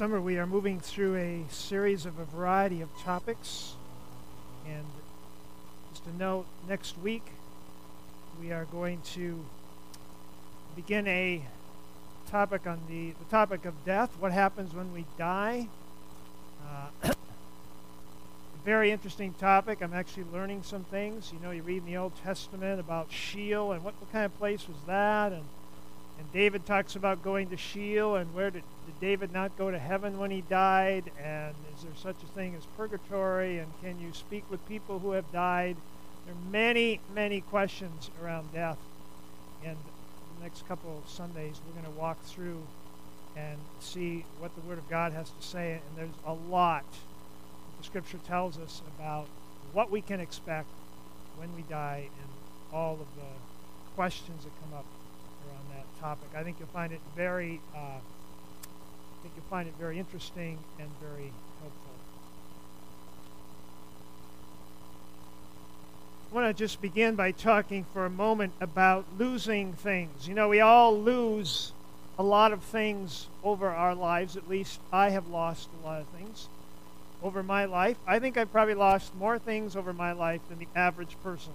summer we are moving through a series of a variety of topics. And just a note, next week we are going to begin a topic on the, the topic of death, what happens when we die. Uh, very interesting topic. I'm actually learning some things. You know, you read in the Old Testament about Sheol and what, what kind of place was that, and and David talks about going to Sheol and where did, did David not go to heaven when he died? And is there such a thing as purgatory? And can you speak with people who have died? There are many, many questions around death. And the next couple of Sundays, we're going to walk through and see what the Word of God has to say. And there's a lot that the Scripture tells us about what we can expect when we die and all of the questions that come up topic. I think you'll find it very, uh, I think you'll find it very interesting and very helpful. I want to just begin by talking for a moment about losing things. You know, we all lose a lot of things over our lives. At least I have lost a lot of things over my life. I think I've probably lost more things over my life than the average person.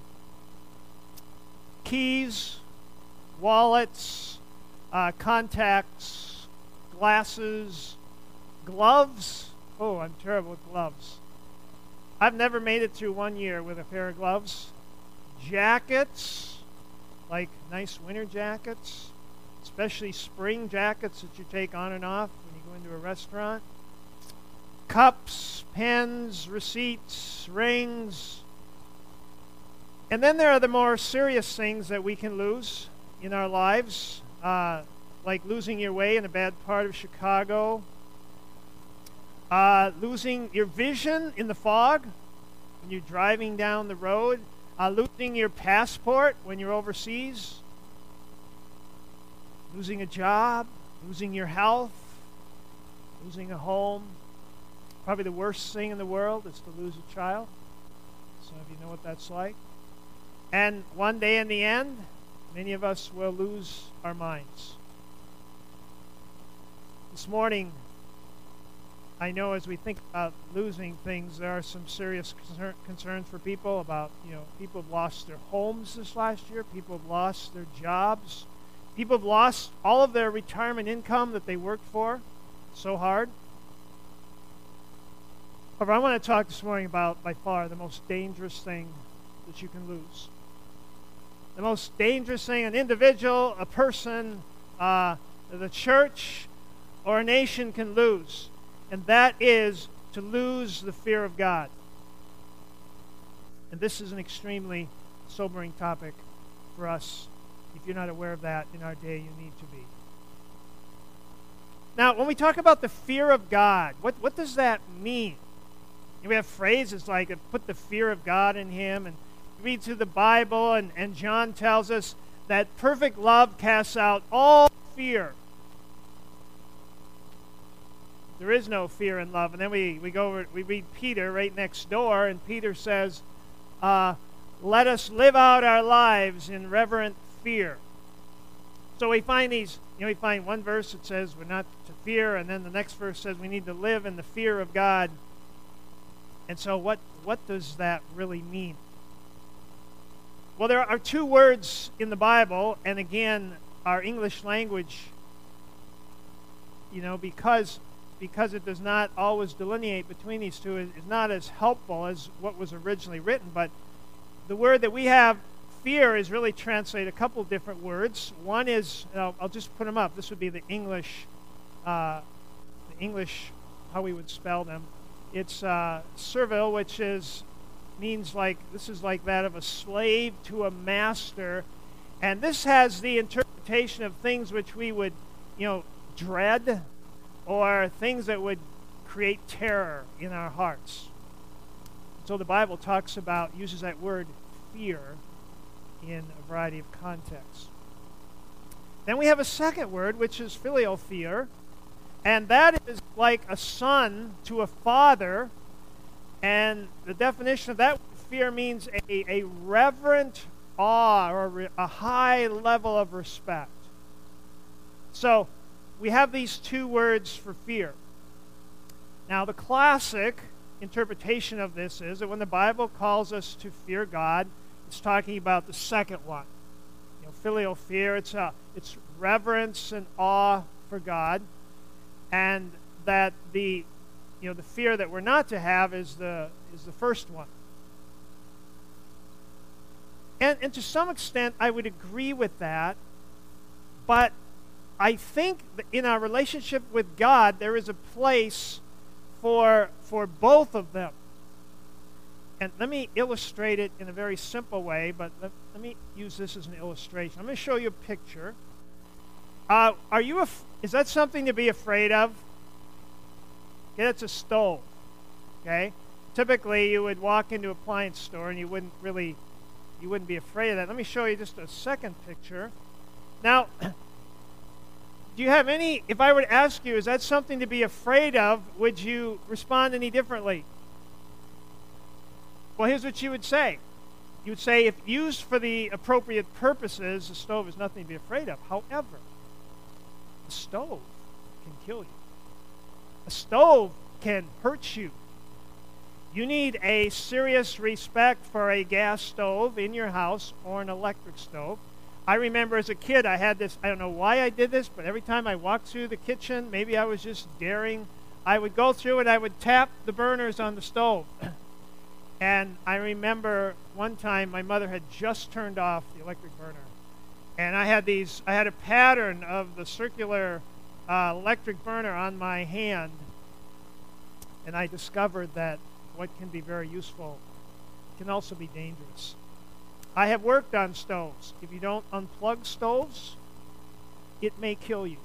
Keys, wallets, uh, contacts, glasses, gloves. Oh, I'm terrible with gloves. I've never made it through one year with a pair of gloves. Jackets, like nice winter jackets, especially spring jackets that you take on and off when you go into a restaurant. Cups, pens, receipts, rings. And then there are the more serious things that we can lose in our lives, uh, like losing your way in a bad part of Chicago, uh, losing your vision in the fog when you're driving down the road, uh, losing your passport when you're overseas, losing a job, losing your health, losing a home. Probably the worst thing in the world is to lose a child. Some of you know what that's like. And one day in the end, many of us will lose our minds. This morning, I know as we think about losing things, there are some serious concern, concerns for people about, you know, people have lost their homes this last year, people have lost their jobs, people have lost all of their retirement income that they worked for so hard. However, I want to talk this morning about by far the most dangerous thing that you can lose the most dangerous thing an individual, a person, uh, the church, or a nation can lose, and that is to lose the fear of God. And this is an extremely sobering topic for us. If you're not aware of that in our day, you need to be. Now, when we talk about the fear of God, what, what does that mean? we have phrases like put the fear of God in him and read through the Bible, and, and John tells us that perfect love casts out all fear. There is no fear in love. And then we, we go over, we read Peter right next door, and Peter says, uh, Let us live out our lives in reverent fear. So we find these, you know, we find one verse that says we're not to fear, and then the next verse says we need to live in the fear of God. And so, what, what does that really mean? Well, there are two words in the Bible, and again, our English language, you know, because because it does not always delineate between these two, is not as helpful as what was originally written. But the word that we have, fear, is really translated a couple different words. One is, I'll, I'll, just put them up. This would be the English, uh, the English, how we would spell them. It's uh, servile, which is means like this is like that of a slave to a master. And this has the interpretation of things which we would, you know, dread or things that would create terror in our hearts. So the Bible talks about, uses that word fear in a variety of contexts. Then we have a second word, which is filial fear, and that is like a son to a father and the definition of that fear means a, a reverent awe or a high level of respect. So we have these two words for fear. Now, the classic interpretation of this is that when the Bible calls us to fear God, it's talking about the second one. You know, filial fear, it's, a, it's reverence and awe for God, and that the, you know, the fear that we're not to have is the, is the first one. And, and to some extent, I would agree with that, but I think in our relationship with God, there is a place for, for both of them. And let me illustrate it in a very simple way, but let, let me use this as an illustration. I'm going to show you a picture. Uh, are you af- is that something to be afraid of? It's a stove. Okay, typically you would walk into a appliance store and you wouldn't really, you wouldn't be afraid of that. Let me show you just a second picture. Now, do you have any, if I were to ask you, is that something to be afraid of, would you respond any differently? Well, here's what you would say. You would say, if used for the appropriate purposes, the stove is nothing to be afraid of. However, a stove can kill you. A stove can hurt you. You need a serious respect for a gas stove in your house or an electric stove. I remember as a kid, I had this, I don't know why I did this, but every time I walked through the kitchen, maybe I was just daring, I would go through and I would tap the burners on the stove. and I remember one time my mother had just turned off the electric burner. And I had these, I had a pattern of the circular uh, electric burner on my hand. And I discovered that what can be very useful can also be dangerous. I have worked on stoves. If you don't unplug stoves, it may kill you.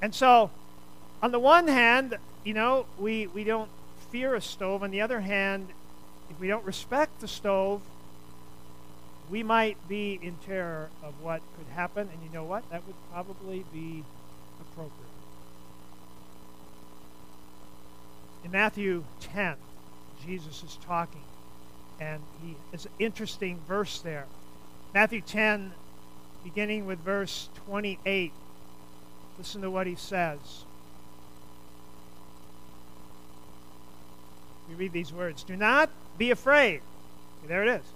And so, on the one hand, you know, we, we don't fear a stove. On the other hand, if we don't respect the stove, we might be in terror of what could happen. And you know what? That would probably be appropriate. In Matthew 10, Jesus is talking and he it's an interesting verse there. Matthew 10, beginning with verse 28. Listen to what he says. We read these words Do not be afraid. There it is.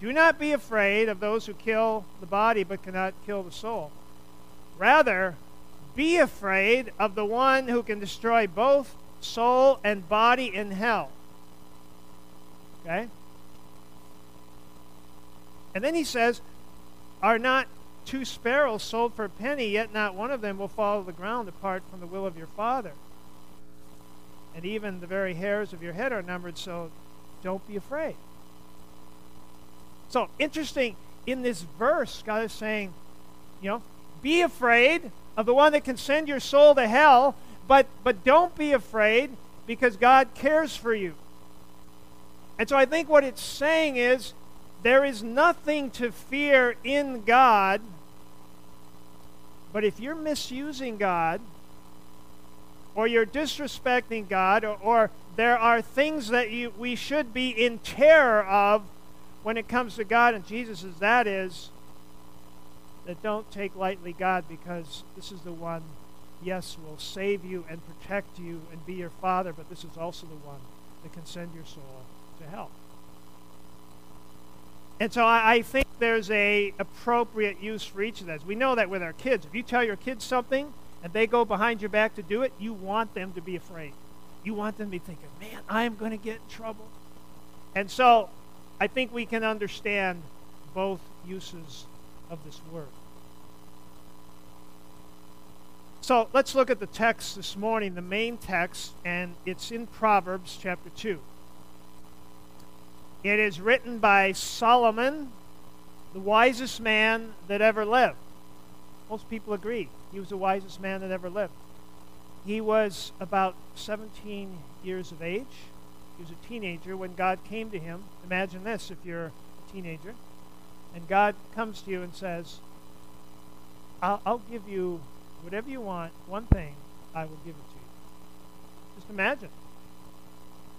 Do not be afraid of those who kill the body but cannot kill the soul. Rather, be afraid of the one who can destroy both soul and body in hell. Okay? And then he says, Are not two sparrows sold for a penny, yet not one of them will fall to the ground apart from the will of your Father? And even the very hairs of your head are numbered, so don't be afraid. So, interesting, in this verse, God is saying, you know, be afraid of the one that can send your soul to hell, but, but don't be afraid because God cares for you. And so I think what it's saying is there is nothing to fear in God, but if you're misusing God, or you're disrespecting God, or, or there are things that you, we should be in terror of when it comes to God and Jesus, is that is, that don't take lightly God because this is the one, yes, will save you and protect you and be your Father, but this is also the one that can send your soul to hell. And so I, I think there's a appropriate use for each of those. We know that with our kids. If you tell your kids something and they go behind your back to do it, you want them to be afraid. You want them to be thinking, man, I am going to get in trouble. And so I think we can understand both uses of this word. So let's look at the text this morning, the main text, and it's in Proverbs chapter 2. It is written by Solomon, the wisest man that ever lived. Most people agree he was the wisest man that ever lived. He was about 17 years of age. He was a teenager when God came to him. Imagine this if you're a teenager. And God comes to you and says, I'll, I'll give you whatever you want, one thing, I will give it to you. Just imagine.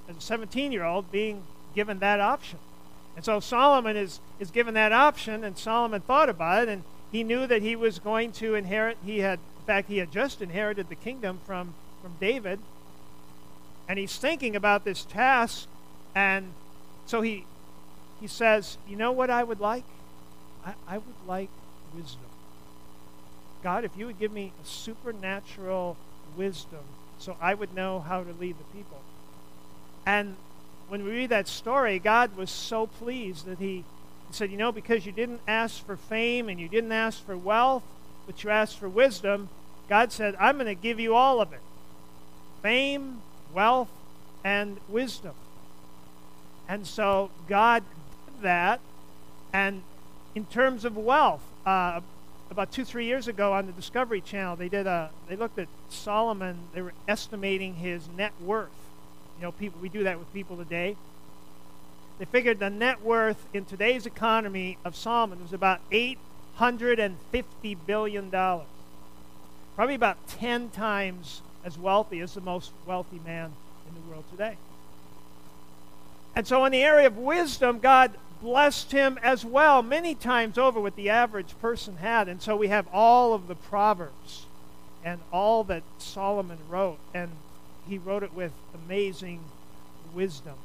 As a 17 year old being given that option. And so Solomon is, is given that option, and Solomon thought about it, and he knew that he was going to inherit, he had, in fact, he had just inherited the kingdom from from David. And he's thinking about this task. And so he, he says, You know what I would like? I, I would like wisdom. God, if you would give me a supernatural wisdom so I would know how to lead the people. And when we read that story, God was so pleased that he, he said, You know, because you didn't ask for fame and you didn't ask for wealth, but you asked for wisdom, God said, I'm going to give you all of it fame, wealth, and wisdom. And so God did that. And in terms of wealth, uh, about two, three years ago on the Discovery Channel, they did a, they looked at Solomon. They were estimating his net worth. You know, people we do that with people today. They figured the net worth in today's economy of Solomon was about eight hundred and fifty billion dollars, probably about ten times as wealthy as the most wealthy man in the world today. And so, in the area of wisdom, God blessed him as well, many times over what the average person had. And so we have all of the Proverbs and all that Solomon wrote, and he wrote it with amazing wisdom.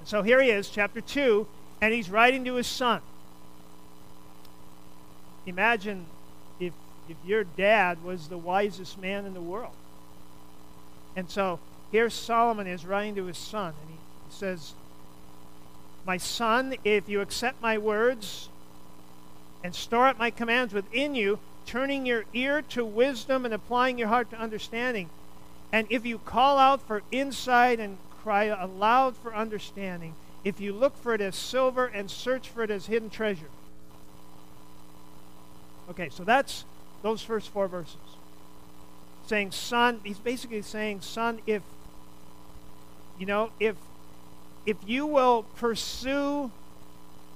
And so here he is, chapter 2, and he's writing to his son. Imagine if, your dad was the wisest man in the world. And so here Solomon is writing to his son, and he says, my son, if you accept my words and store up my commands within you, turning your ear to wisdom and applying your heart to understanding, and if you call out for insight and cry aloud for understanding, if you look for it as silver and search for it as hidden treasure. Okay, so that's those first four verses. Saying, son, he's basically saying, son, if, you know, if if you will pursue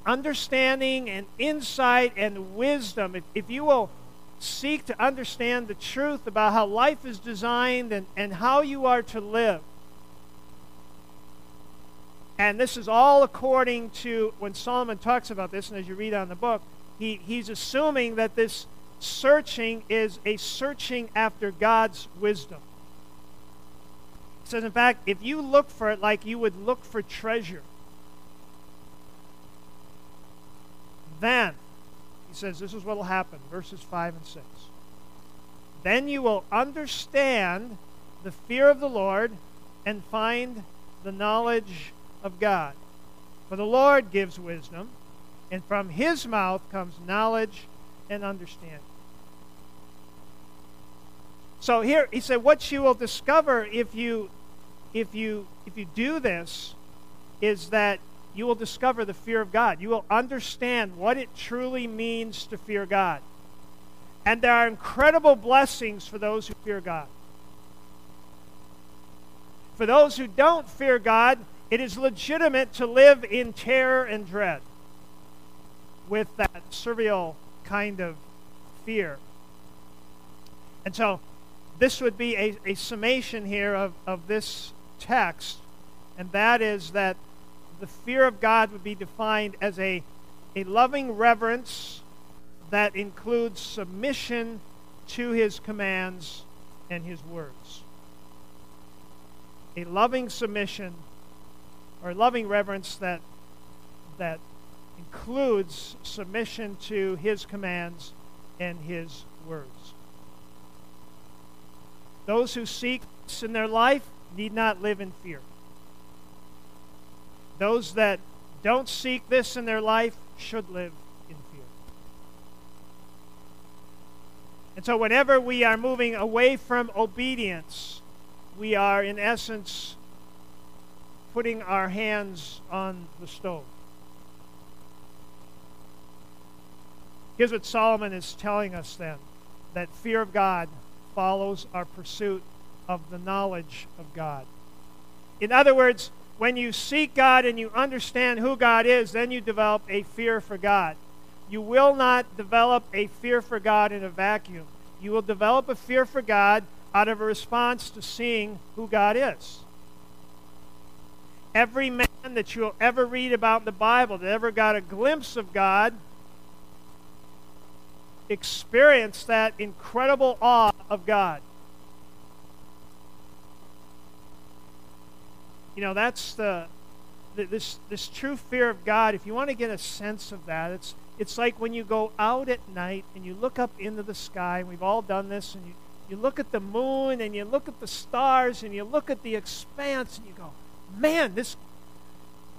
understanding and insight and wisdom, if, if you will seek to understand the truth about how life is designed and, and how you are to live, and this is all according to when Solomon talks about this, and as you read on the book, he, he's assuming that this searching is a searching after God's wisdom says, in fact, if you look for it like you would look for treasure, then, he says, this is what will happen, verses 5 and 6. Then you will understand the fear of the Lord and find the knowledge of God. For the Lord gives wisdom, and from his mouth comes knowledge and understanding. So here he said, what you will discover if you if you if you do this is that you will discover the fear of God. You will understand what it truly means to fear God. And there are incredible blessings for those who fear God. For those who don't fear God, it is legitimate to live in terror and dread with that servile kind of fear. And so this would be a, a summation here of, of this text, and that is that the fear of God would be defined as a, a loving reverence that includes submission to his commands and his words. A loving submission or loving reverence that, that includes submission to his commands and his words. Those who seek this in their life need not live in fear. Those that don't seek this in their life should live in fear. And so, whenever we are moving away from obedience, we are, in essence, putting our hands on the stove. Here's what Solomon is telling us then that fear of God follows our pursuit of the knowledge of God. In other words, when you seek God and you understand who God is, then you develop a fear for God. You will not develop a fear for God in a vacuum. You will develop a fear for God out of a response to seeing who God is. Every man that you'll ever read about in the Bible that ever got a glimpse of God experience that incredible awe of God. You know, that's the, the, this this true fear of God. If you want to get a sense of that, it's it's like when you go out at night and you look up into the sky. And we've all done this, and you you look at the moon and you look at the stars and you look at the expanse and you go, man, this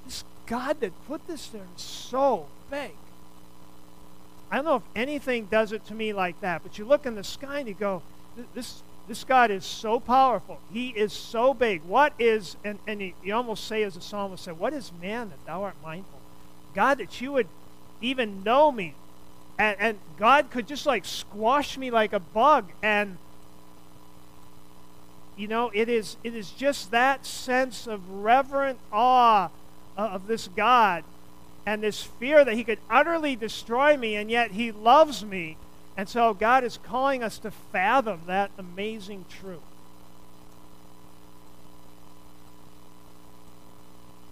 this God that put this there is so big. I don't know if anything does it to me like that, but you look in the sky and you go, this this God is so powerful. He is so big. What is, and, and you, you almost say as a psalmist said, what is man that thou art mindful? God, that you would even know me. And, and God could just like squash me like a bug. And, you know, it is, it is just that sense of reverent awe uh, of this God and this fear that he could utterly destroy me, and yet he loves me and so God is calling us to fathom that amazing truth.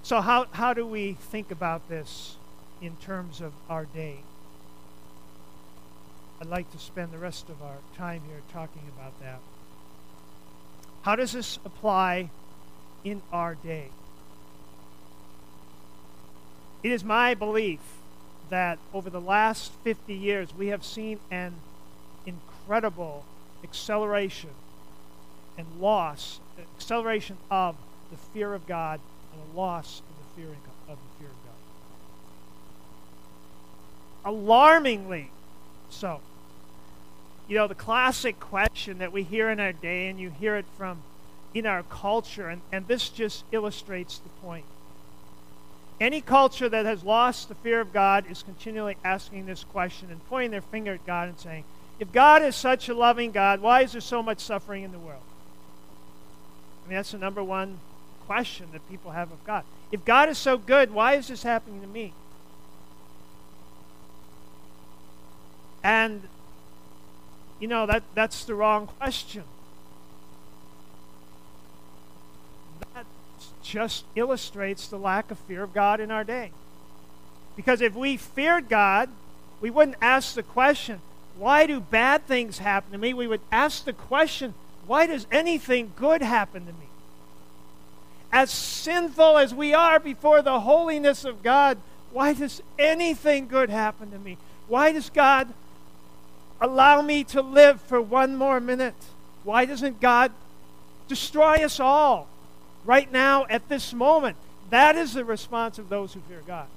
So, how, how do we think about this in terms of our day? I'd like to spend the rest of our time here talking about that. How does this apply in our day? It is my belief that over the last 50 years we have seen an incredible acceleration and loss, acceleration of the fear of God and a loss of the fear of the fear of God. Alarmingly so. You know, the classic question that we hear in our day, and you hear it from in our culture, and, and this just illustrates the point. Any culture that has lost the fear of God is continually asking this question and pointing their finger at God and saying, if God is such a loving God, why is there so much suffering in the world? I mean, that's the number one question that people have of God. If God is so good, why is this happening to me? And, you know, that, that's the wrong question. Just illustrates the lack of fear of God in our day. Because if we feared God, we wouldn't ask the question, why do bad things happen to me? We would ask the question, why does anything good happen to me? As sinful as we are before the holiness of God, why does anything good happen to me? Why does God allow me to live for one more minute? Why doesn't God destroy us all? Right now at this moment. That is the response of those who fear God.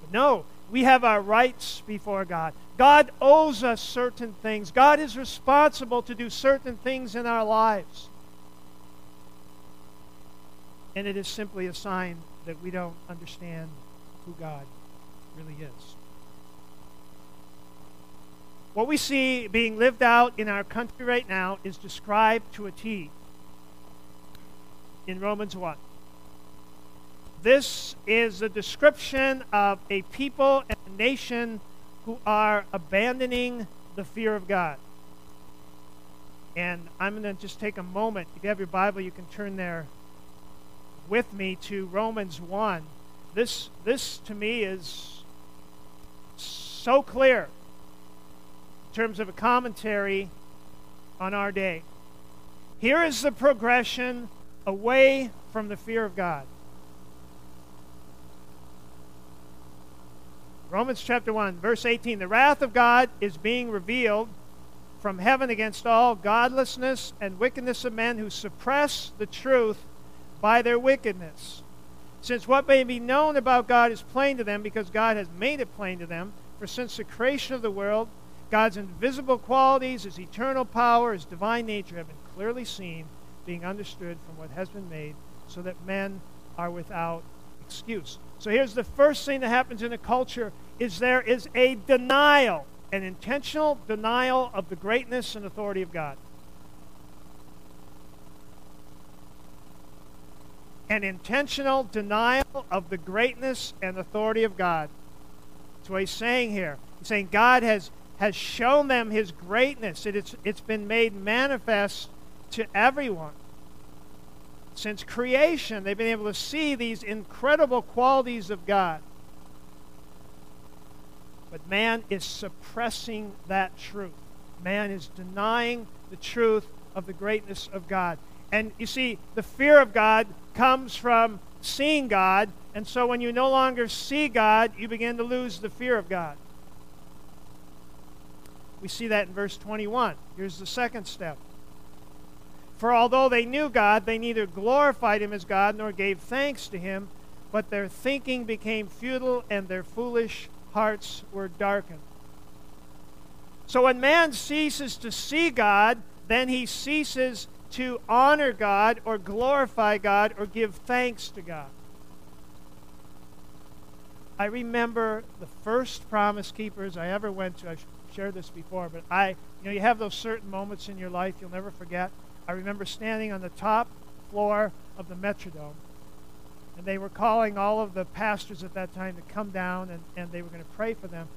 But no, we have our rights before God. God owes us certain things. God is responsible to do certain things in our lives. And it is simply a sign that we don't understand who God really is. What we see being lived out in our country right now is described to a T in Romans 1. This is a description of a people and a nation who are abandoning the fear of God. And I'm going to just take a moment. If you have your Bible, you can turn there with me to Romans 1. This, this to me is so clear in terms of a commentary on our day. Here is the progression away from the fear of God. Romans chapter 1, verse 18 The wrath of God is being revealed from heaven against all godlessness and wickedness of men who suppress the truth by their wickedness. Since what may be known about God is plain to them because God has made it plain to them, for since the creation of the world, God's invisible qualities, his eternal power, his divine nature have been clearly seen being understood from what has been made, so that men are without excuse. So here's the first thing that happens in a culture is there is a denial, an intentional denial of the greatness and authority of God. An intentional denial of the greatness and authority of God. That's what he's saying here. He's saying God has, has shown them his greatness. It, it's, it's been made manifest to everyone. Since creation, they've been able to see these incredible qualities of God. But man is suppressing that truth. Man is denying the truth of the greatness of God. And you see, the fear of God comes from seeing God. And so when you no longer see God, you begin to lose the fear of God. We see that in verse 21. Here's the second step. For although they knew God, they neither glorified him as God nor gave thanks to him, but their thinking became futile and their foolish hearts were darkened. So when man ceases to see God, then he ceases to honor God or glorify God or give thanks to God. I remember the first Promise Keepers I ever went to. I've shared this before, but I, you know, you have those certain moments in your life you'll never forget. I remember standing on the top floor of the Metrodome, and they were calling all of the pastors at that time to come down, and, and they were going to pray for them.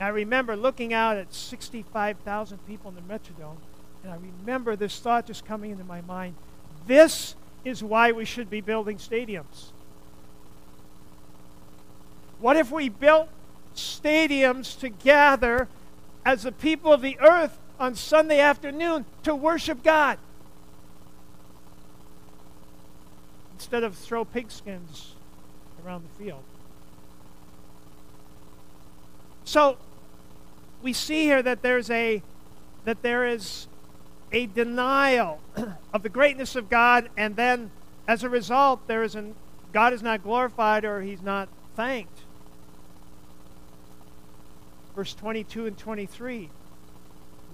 And I remember looking out at 65,000 people in the Metrodome, and I remember this thought just coming into my mind. This is why we should be building stadiums. What if we built stadiums to gather as the people of the earth on Sunday afternoon to worship God? Instead of throw pigskins around the field. So we see here that there's a that there is a denial of the greatness of God, and then as a result, there is an God is not glorified or he's not thanked. Verse 22 and 23.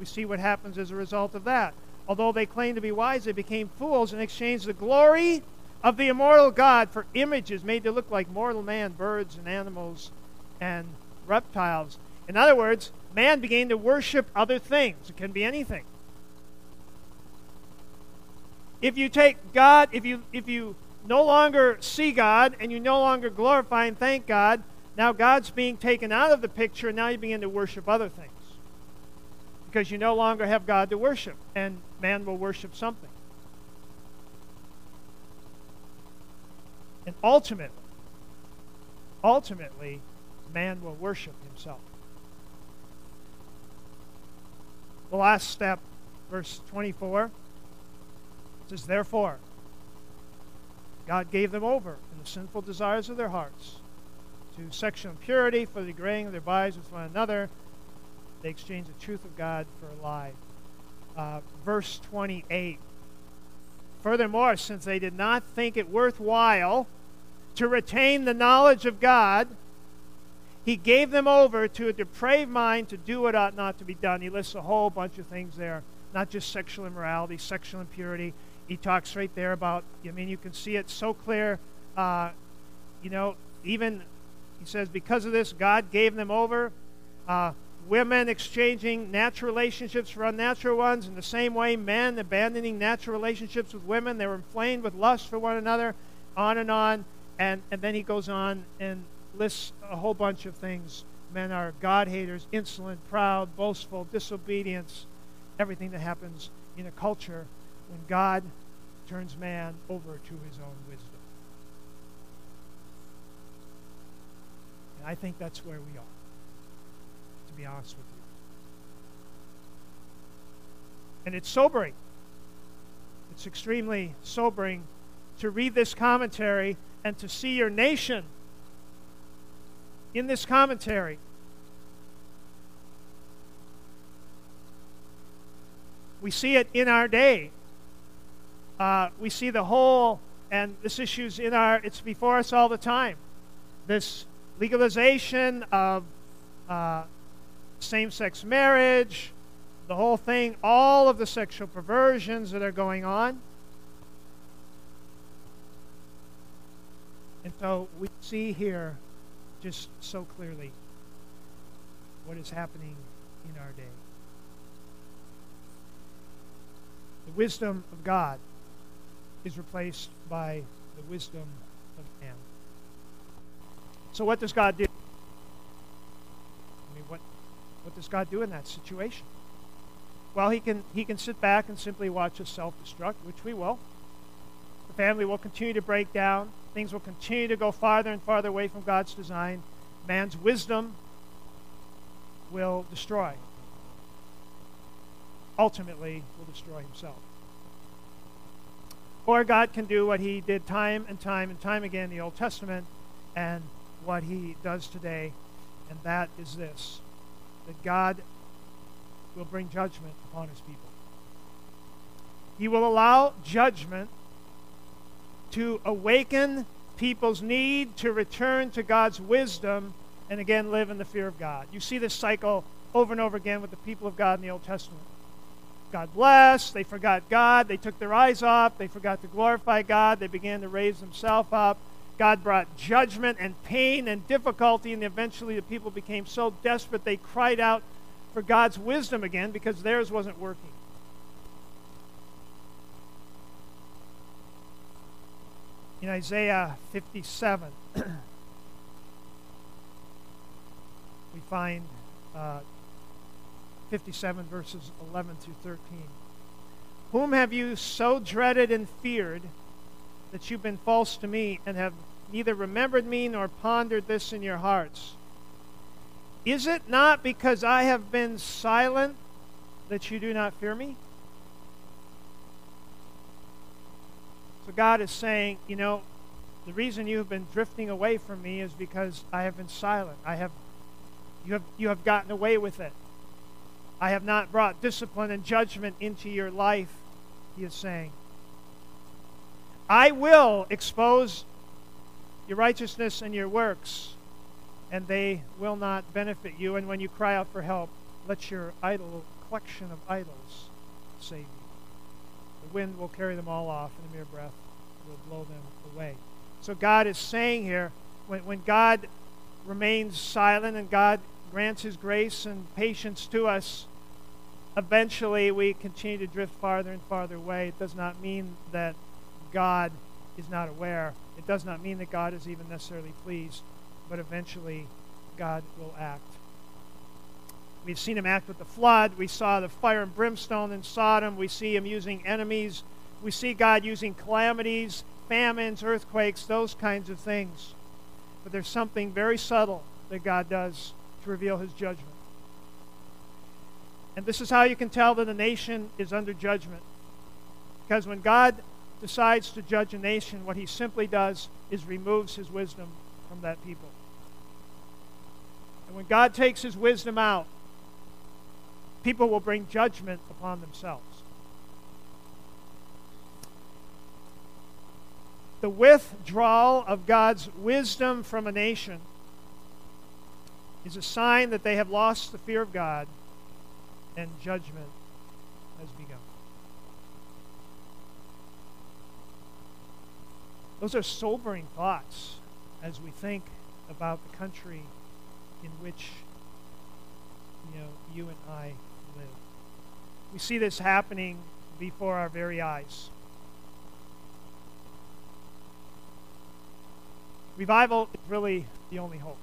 We see what happens as a result of that. Although they claimed to be wise, they became fools and exchanged the glory of the immortal God for images made to look like mortal man, birds and animals and reptiles. In other words, man began to worship other things. It can be anything if you take God, if you if you no longer see God and you no longer glorify and thank God, now God's being taken out of the picture, and now you begin to worship other things. Because you no longer have God to worship, and man will worship something. And ultimately, ultimately, man will worship himself. The last step, verse 24 says, Therefore, God gave them over in the sinful desires of their hearts to sexual impurity for the degrading of their bodies with one another. They exchanged the truth of God for a lie. Uh, verse 28. Furthermore, since they did not think it worthwhile to retain the knowledge of God, he gave them over to a depraved mind to do what ought not to be done. He lists a whole bunch of things there, not just sexual immorality, sexual impurity, he talks right there about, I mean, you can see it so clear. Uh, you know, even, he says, because of this, God gave them over. Uh, women exchanging natural relationships for unnatural ones. In the same way, men abandoning natural relationships with women. They were inflamed with lust for one another, on and on. And, and then he goes on and lists a whole bunch of things. Men are God haters, insolent, proud, boastful, disobedience, everything that happens in a culture when God turns man over to his own wisdom. And I think that's where we are, to be honest with you. And it's sobering. It's extremely sobering to read this commentary and to see your nation in this commentary. We see it in our day uh, we see the whole, and this issue's in our, it's before us all the time. This legalization of uh, same sex marriage, the whole thing, all of the sexual perversions that are going on. And so we see here just so clearly what is happening in our day. The wisdom of God is replaced by the wisdom of man. So, what does God do? I mean, what, what does God do in that situation? Well, he can, he can sit back and simply watch us self destruct, which we will. Family will continue to break down. Things will continue to go farther and farther away from God's design. Man's wisdom will destroy. Ultimately, will destroy himself. Or God can do what he did time and time and time again in the Old Testament and what he does today, and that is this that God will bring judgment upon his people. He will allow judgment to awaken people's need to return to God's wisdom and again live in the fear of God. You see this cycle over and over again with the people of God in the Old Testament. God blessed, they forgot God, they took their eyes off, they forgot to glorify God, they began to raise themselves up. God brought judgment and pain and difficulty, and eventually the people became so desperate they cried out for God's wisdom again because theirs wasn't working. In Isaiah 57, we find uh, 57 verses 11 through 13. Whom have you so dreaded and feared that you've been false to me and have neither remembered me nor pondered this in your hearts? Is it not because I have been silent that you do not fear me? So God is saying, you know, the reason you have been drifting away from me is because I have been silent. I have you have you have gotten away with it. I have not brought discipline and judgment into your life, he is saying. I will expose your righteousness and your works and they will not benefit you. And when you cry out for help, let your idol collection of idols save you. Wind will carry them all off, and a mere breath will blow them away. So God is saying here, when, when God remains silent and God grants his grace and patience to us, eventually we continue to drift farther and farther away. It does not mean that God is not aware. It does not mean that God is even necessarily pleased but eventually God will act. We've seen him act with the flood. We saw the fire and brimstone in Sodom. We see him using enemies. We see God using calamities, famines, earthquakes, those kinds of things. But there's something very subtle that God does to reveal his judgment. And this is how you can tell that a nation is under judgment. Because when God decides to judge a nation, what he simply does is removes his wisdom from that people. And when God takes his wisdom out, people will bring judgment upon themselves. The withdrawal of God's wisdom from a nation is a sign that they have lost the fear of God and judgment has begun. Those are sobering thoughts as we think about the country in which you know you and I. We see this happening before our very eyes. Revival is really the only hope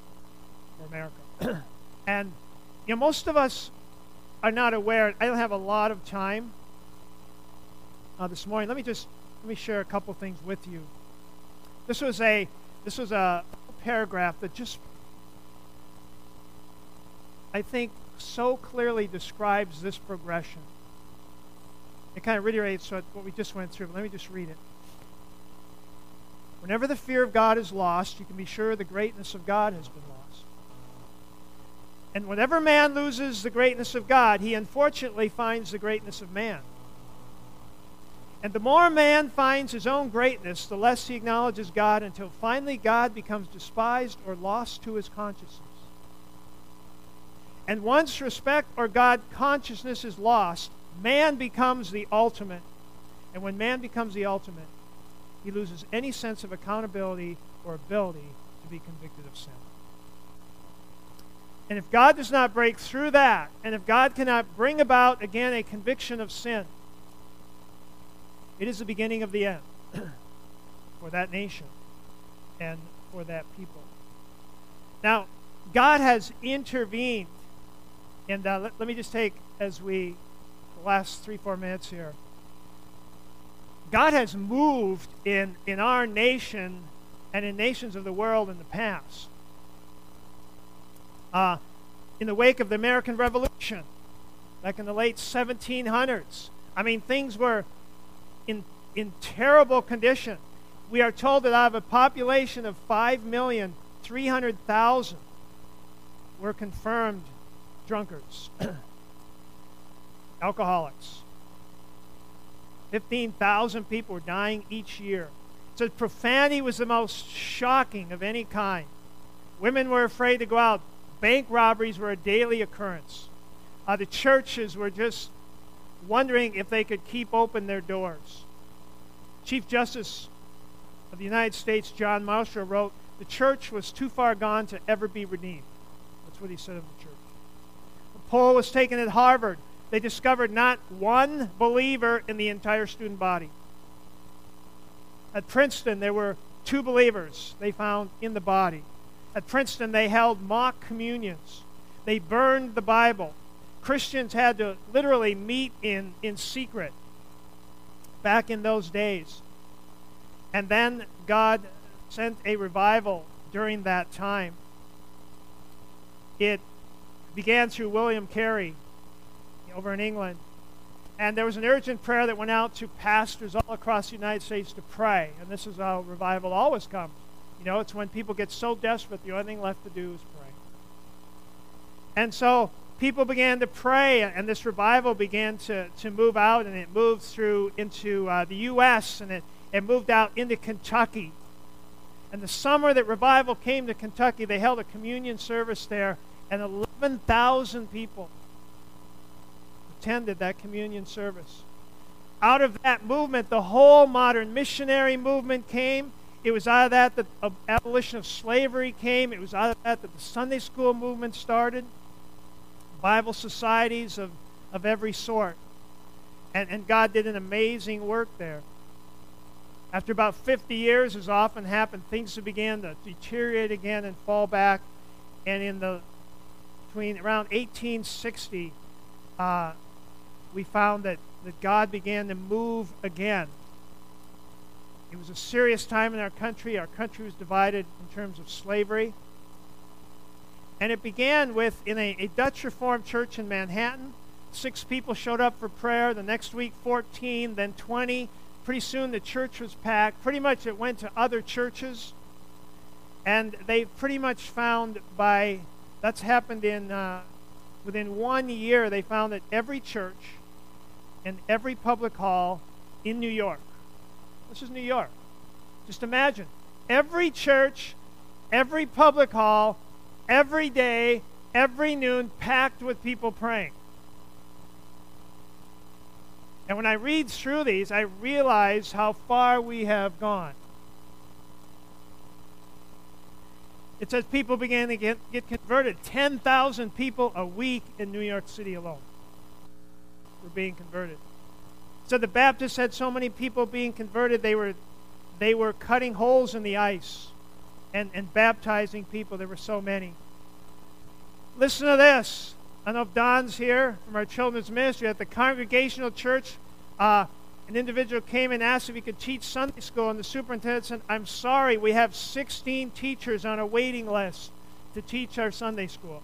for America. and you know most of us are not aware. I don't have a lot of time uh, this morning. Let me just let me share a couple things with you. This was a this was a paragraph that just I think, so clearly describes this progression. It kind of reiterates what we just went through. but Let me just read it. Whenever the fear of God is lost, you can be sure the greatness of God has been lost. And whenever man loses the greatness of God, he unfortunately finds the greatness of man. And the more man finds his own greatness, the less he acknowledges God until finally God becomes despised or lost to his consciousness. And once respect or God consciousness is lost, man becomes the ultimate. And when man becomes the ultimate, he loses any sense of accountability or ability to be convicted of sin. And if God does not break through that, and if God cannot bring about again a conviction of sin, it is the beginning of the end for that nation and for that people. Now, God has intervened and uh, let, let me just take, as we, the last three, four minutes here. God has moved in, in our nation and in nations of the world in the past. Uh, in the wake of the American Revolution, back in the late 1700s, I mean, things were in, in terrible condition. We are told that out of a population of 5,300,000 were confirmed drunkards, alcoholics. 15,000 people were dying each year. So profanity was the most shocking of any kind. Women were afraid to go out. Bank robberies were a daily occurrence. Uh, the churches were just wondering if they could keep open their doors. Chief Justice of the United States, John Marshall, wrote, The church was too far gone to ever be redeemed. That's what he said of the church. A poll was taken at Harvard. They discovered not one believer in the entire student body. At Princeton, there were two believers they found in the body. At Princeton, they held mock communions. They burned the Bible. Christians had to literally meet in, in secret back in those days. And then God sent a revival during that time. It began through William Carey over in England. And there was an urgent prayer that went out to pastors all across the United States to pray. And this is how revival always comes. You know, it's when people get so desperate, the only thing left to do is pray. And so people began to pray, and this revival began to, to move out, and it moved through into uh, the U.S., and it, it moved out into Kentucky. And the summer that revival came to Kentucky, they held a communion service there, and 11,000 people attended that communion service. Out of that movement, the whole modern missionary movement came. It was out of that that the abolition of slavery came. It was out of that that the Sunday school movement started. Bible societies of, of every sort. And, and God did an amazing work there. After about 50 years, as often happened, things began to deteriorate again and fall back. And in the between around 1860, uh, we found that, that God began to move again. It was a serious time in our country. Our country was divided in terms of slavery. And it began with in a, a Dutch Reformed church in Manhattan. Six people showed up for prayer. The next week, 14, then 20. Pretty soon, the church was packed. Pretty much it went to other churches. And they pretty much found by, that's happened in, uh, within one year, they found that every church and every public hall in New York, this is New York, just imagine, every church, every public hall, every day, every noon, packed with people praying. And when I read through these, I realize how far we have gone. It says people began to get, get converted. 10,000 people a week in New York City alone were being converted. So the Baptists had so many people being converted, they were, they were cutting holes in the ice and, and baptizing people. There were so many. Listen to this. I know if Don's here from our children's ministry at the Congregational Church. Uh, an individual came and asked if he could teach Sunday school, and the superintendent said, I'm sorry, we have 16 teachers on a waiting list to teach our Sunday school.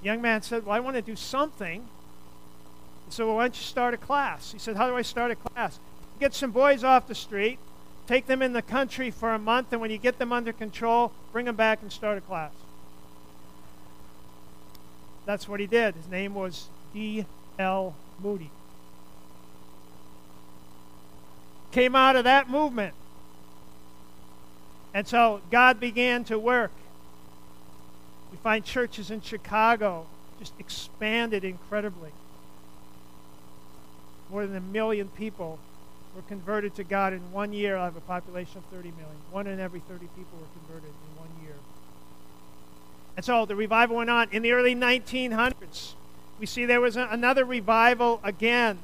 The young man said, Well, I want to do something. So well, why don't you start a class? He said, How do I start a class? Get some boys off the street, take them in the country for a month, and when you get them under control, bring them back and start a class. That's what he did. His name was D.L. Moody. Came out of that movement. And so God began to work. We find churches in Chicago just expanded incredibly. More than a million people were converted to God in one year out of a population of 30 million. One in every 30 people were converted in one year. And so the revival went on. In the early 1900s, we see there was a, another revival again.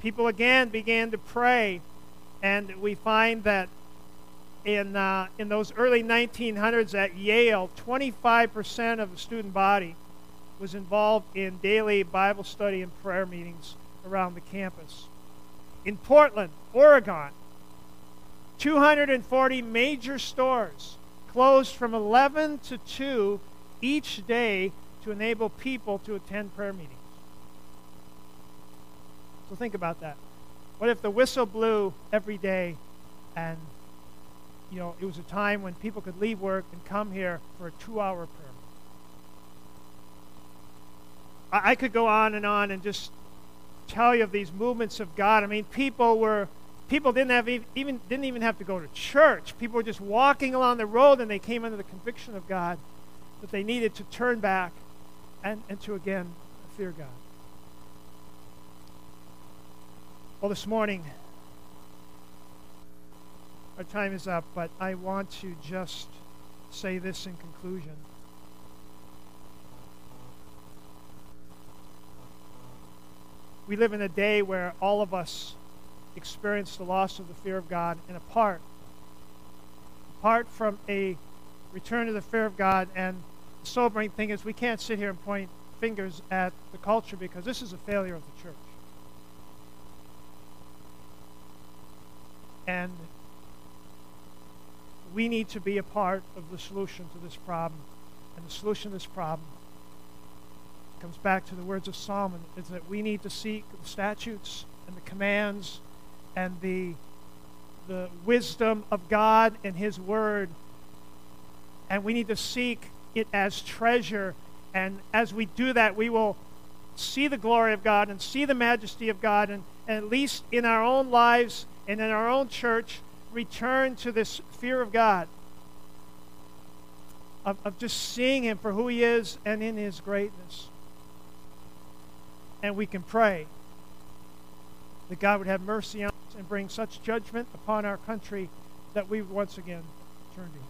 People again began to pray, and we find that in, uh, in those early 1900s at Yale, 25% of the student body was involved in daily Bible study and prayer meetings around the campus. In Portland, Oregon, 240 major stores closed from 11 to 2 each day to enable people to attend prayer meetings. So think about that. What if the whistle blew every day and you know, it was a time when people could leave work and come here for a two-hour prayer. I, I could go on and on and just tell you of these movements of God. I mean, people were people didn't have even didn't even have to go to church. People were just walking along the road and they came under the conviction of God that they needed to turn back and, and to again fear God. Well, this morning our time is up, but I want to just say this in conclusion. We live in a day where all of us experience the loss of the fear of God, and apart, apart from a return to the fear of God, and the sobering thing is we can't sit here and point fingers at the culture because this is a failure of the church. And we need to be a part of the solution to this problem. And the solution to this problem comes back to the words of Solomon is that we need to seek the statutes and the commands and the, the wisdom of God and His Word. And we need to seek it as treasure. And as we do that, we will see the glory of God and see the majesty of God. And, and at least in our own lives and in our own church, return to this fear of God, of, of just seeing Him for who He is and in His greatness. And we can pray that God would have mercy on us and bring such judgment upon our country that we once again turn to Him.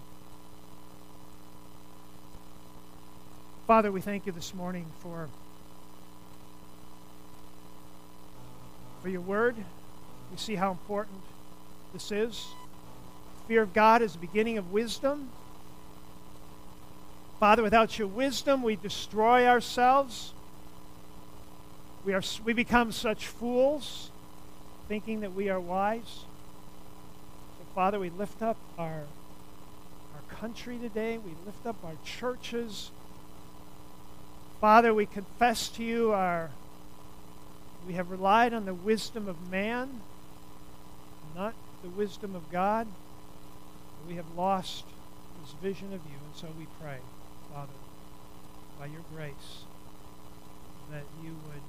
Father, we thank you this morning for, for your word. We see how important this is. Fear of God is the beginning of wisdom. Father, without your wisdom, we destroy ourselves. We, are, we become such fools, thinking that we are wise. So, Father, we lift up our, our country today. We lift up our churches. Father, we confess to you our we have relied on the wisdom of man, not the wisdom of God. We have lost this vision of you, and so we pray, Father, by your grace, that you would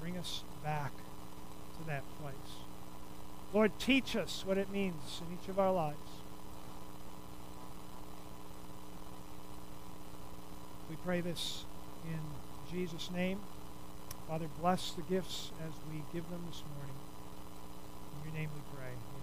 bring us back to that place. Lord, teach us what it means in each of our lives. We pray this in Jesus' name. Father, bless the gifts as we give them this morning. Your name we pray.